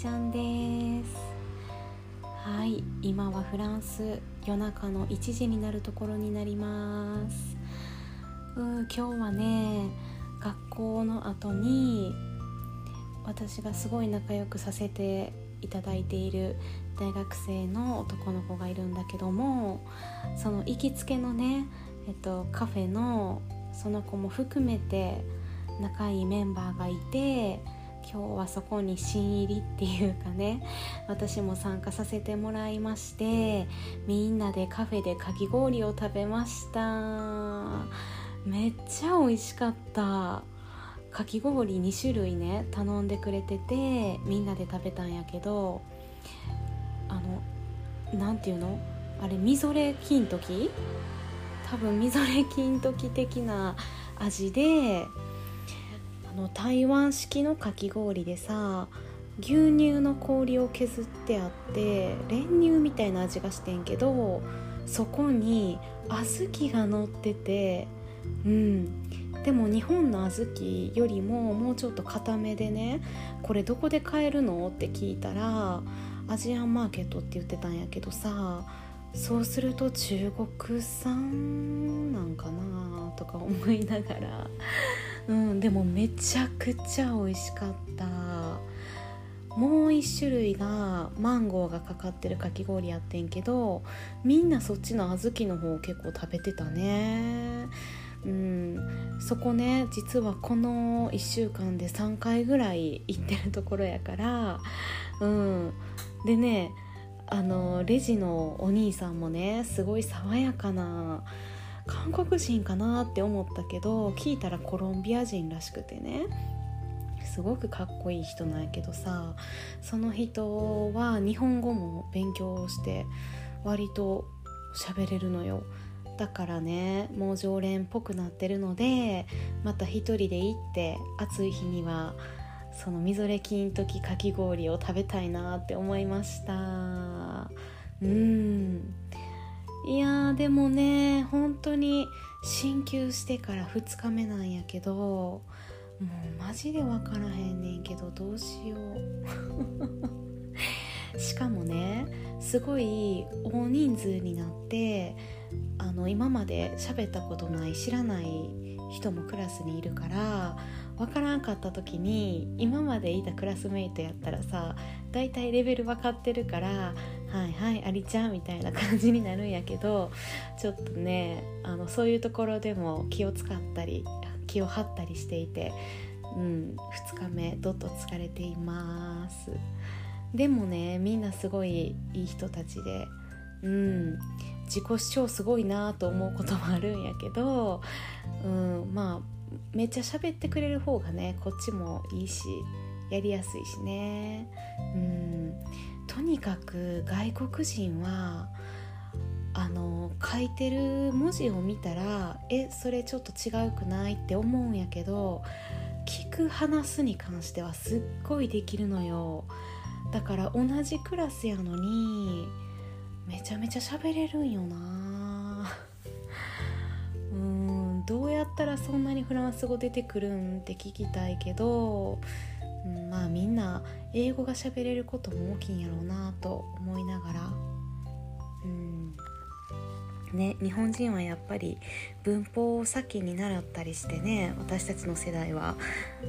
ちゃんです。はい今はフランス夜中の1時になるところになります。うん今日はね学校の後に私がすごい仲良くさせていただいている大学生の男の子がいるんだけどもその行きつけのね、えっと、カフェのその子も含めて仲いいメンバーがいて今日はそこに新入りっていうかね私も参加させてもらいましてみんなでカフェでかき氷を食べました。めっちゃ美味しかった。かき氷2種類ね頼んでくれててみんなで食べたんやけどあの何て言うの？あれみぞれ金時？多分みぞれ金時的な味での台湾式のかき氷でさ牛乳の氷を削ってあって練乳みたいな味がしてんけどそこに小豆が乗っててうん。でも日本の小豆よりももうちょっと固めでねこれどこで買えるの？って聞いたらアジアンマーケットって言ってたんやけどさそうすると中国産なんかなとか思いながらうんでもめちゃくちゃ美味しかった。もう一種類がマンゴーがかかってるかき氷やってんけどみんなそっちの小豆の方結構食べてたね。うんそこね実はこの1週間で3回ぐらい行ってるところやから。うんでねあのレジのお兄さんもねすごい爽やかな韓国人かなって思ったけど聞いたらコロンビア人らしくてね。すごくかっこいい人なんやけどさその人は日本語も勉強して割と喋れるのよ。だからねもう常連っぽくなってるのでまた一人で行って暑い日にはそのみぞれ金時かき氷を食べたいなって思いました。うん。いやでもね本当に進級してから2日目なんやけどもうマジで分からへんねんけどどうしよう。しかもねすごい大人数になってあの今まで喋ったことない知らない人もクラスにいるから分からんかった時に今までいたクラスメイトやったらさだいたいレベル分かってるから「はいはいありちゃん」みたいな感じになるんやけどちょっとねあのそういうところでも気を使ったり気を張ったりしていて、うん、2日目どっと疲れています。でもねみんなすごいいい人たちでうん自己主張すごいなと思うこともあるんやけど、うん、まあめっちゃ喋ってくれる方がねこっちもいいしやりやすいしね。かく外国人はあの書いてる文字を見たらえそれちょっと違うくないって思うんやけど聞く話すに関してはすっごいできるのよ。だから同じクラスやのにめちゃめちゃ喋れるんよな。うんどうやったらそんなにフランス語出てくるんって聞きたいけど、まあみんな英語が喋れることも大きいんやろうなと思いながら。うん。ね日本人はやっぱり文法を先に習ったりしてね私たちの世代は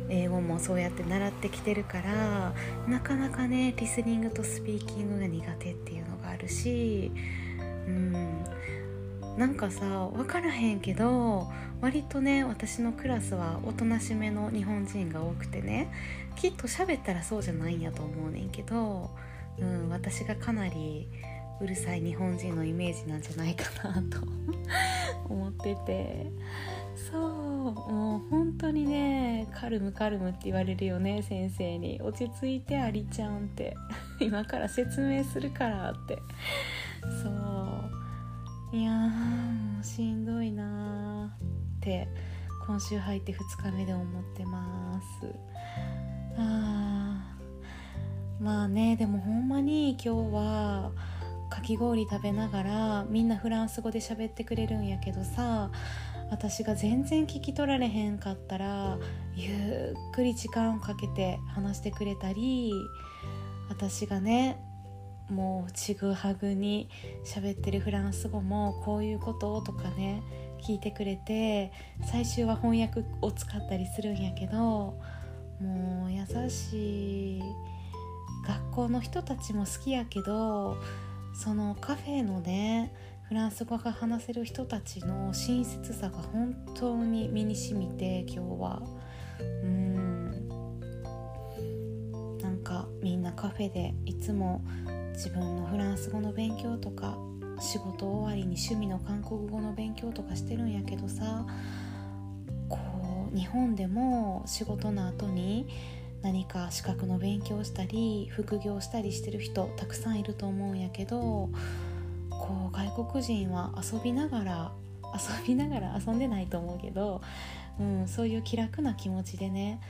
英語もそうやって習ってきてるからなかなかねリスニングとスピーキングが苦手っていうのがあるしうん。なんかさ分からへんけど割とね私のクラスはおとなしめの日本人が多くてねきっと喋ったらそうじゃないんやと思うねんけど、うん、私がかなりうるさい日本人のイメージなんじゃないかなと 思ってて。そうもう本当にねカルムカルムって言われるよね先生に。落ち着いてありちゃんって。今から説明するからって。そう。いやもうしんどいなって今週入って2日目で思ってます。あまあねでもほんまに今日はかき氷食べながらみんなフランス語で喋ってくれるんやけどさ私が全然聞き取られへんかったらゆっくり時間をかけて話してくれたり私がねもうちぐはぐに喋ってるフランス語もこういうこととかね聞いてくれて最終は翻訳を使ったりするんやけどもう優しい学校の人たちも好きやけどそのカフェのねフランス語が話せる人たちの親切さが本当に身にしみて今日は。うん。なんかみんなカフェでいつも自分のフランス語の勉強とか仕事終わりに趣味の韓国語の勉強とかしてるんやけどさこう日本でも仕事の後に何か資格の勉強したり副業したりしてる人たくさんいると思うんやけどこう外国人は遊びながら遊びながら遊んでないと思うけど、うん、そういう気楽な気持ちでね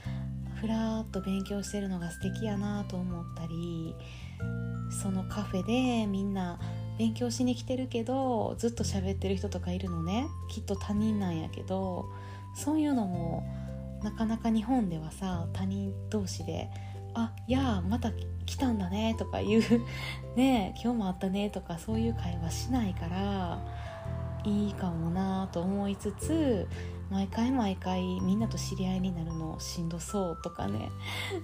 ふらっと勉強してるのが素敵やなと思ったりそのカフェでみんな勉強しに来てるけどずっと喋ってる人とかいるのね。きっと他人なんやけどそういうのもなかなか日本ではさ他人同士であいやまた来たんだねとか言うね今日もあったねとかそういう会話しないからいいかもなと思いつつ毎回毎回みんなと知り合いになるのしんどそうとかね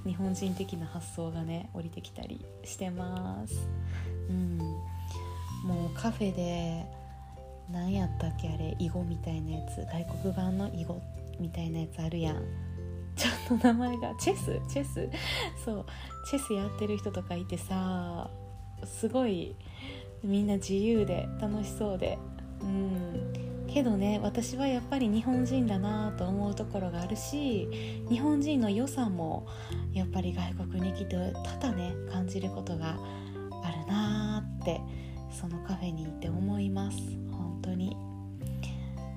日本人的な発想がね降りてきたりしてます。うん。もうカフェで何やったっけあれ囲碁みたいなやつ外国版の囲碁みたいなやつあるやん。ちょっと名前がチェス？チェス？そう。チェスやってる人とかいてさすごいみんな自由で楽しそうでうん。けどね私はやっぱり日本人だなと思うところがあるし日本人の良さもやっぱり外国に来てただね感じることがあるなってそのカフェに行って思います。本当に。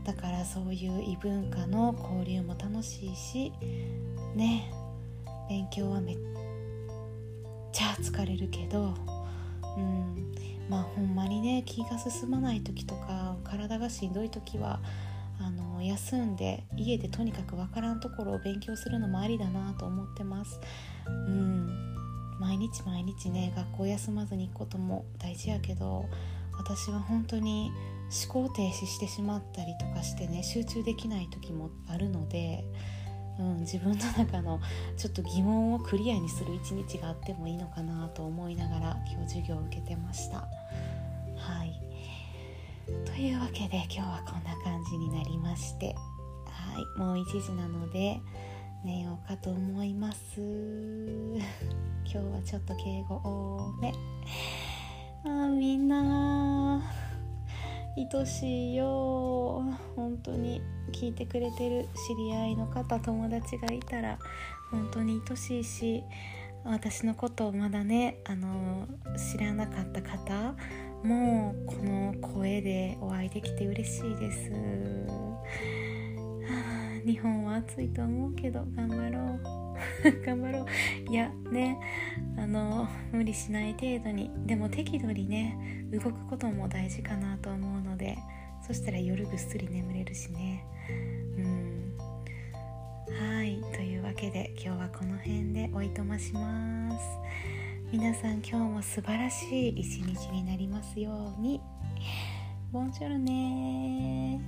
だからそういう異文化の交流も楽しいしね勉強はめっちゃ疲れるけどうん。まあほんまにね気が進まない時とか体がしんどい時はあの休んで家でとにかく分からんところを勉強するのもありだなと思ってます。うん毎日毎日ね学校休まずに行くことも大事やけど私は本当に思考停止してしまったりとかしてね集中できない時もあるので、うん、自分の中のちょっと疑問をクリアにする一日があってもいいのかなと思いながら今日授業を受けてました。というわけで今日はこんな感じになりましてはいもう1時なので寝ようかと思います。今日はちょっと敬語多め。あみんな愛しいよ。本当に聞いてくれてる知り合いの方友達がいたら本当に愛しいし私のことをまだねあの知らなかった方もうこの声でお会いできて嬉しいです。は あ日本は暑いと思うけど頑張ろう。頑張ろう。いやねあの無理しない程度に。でも適度にね動くことも大事かなと思うので。そしたら夜ぐっすり眠れるしね。うん。はい。というわけで今日はこの辺でおいとまします。皆さん今日も素晴らしい一日になりますように。ボンジョルね。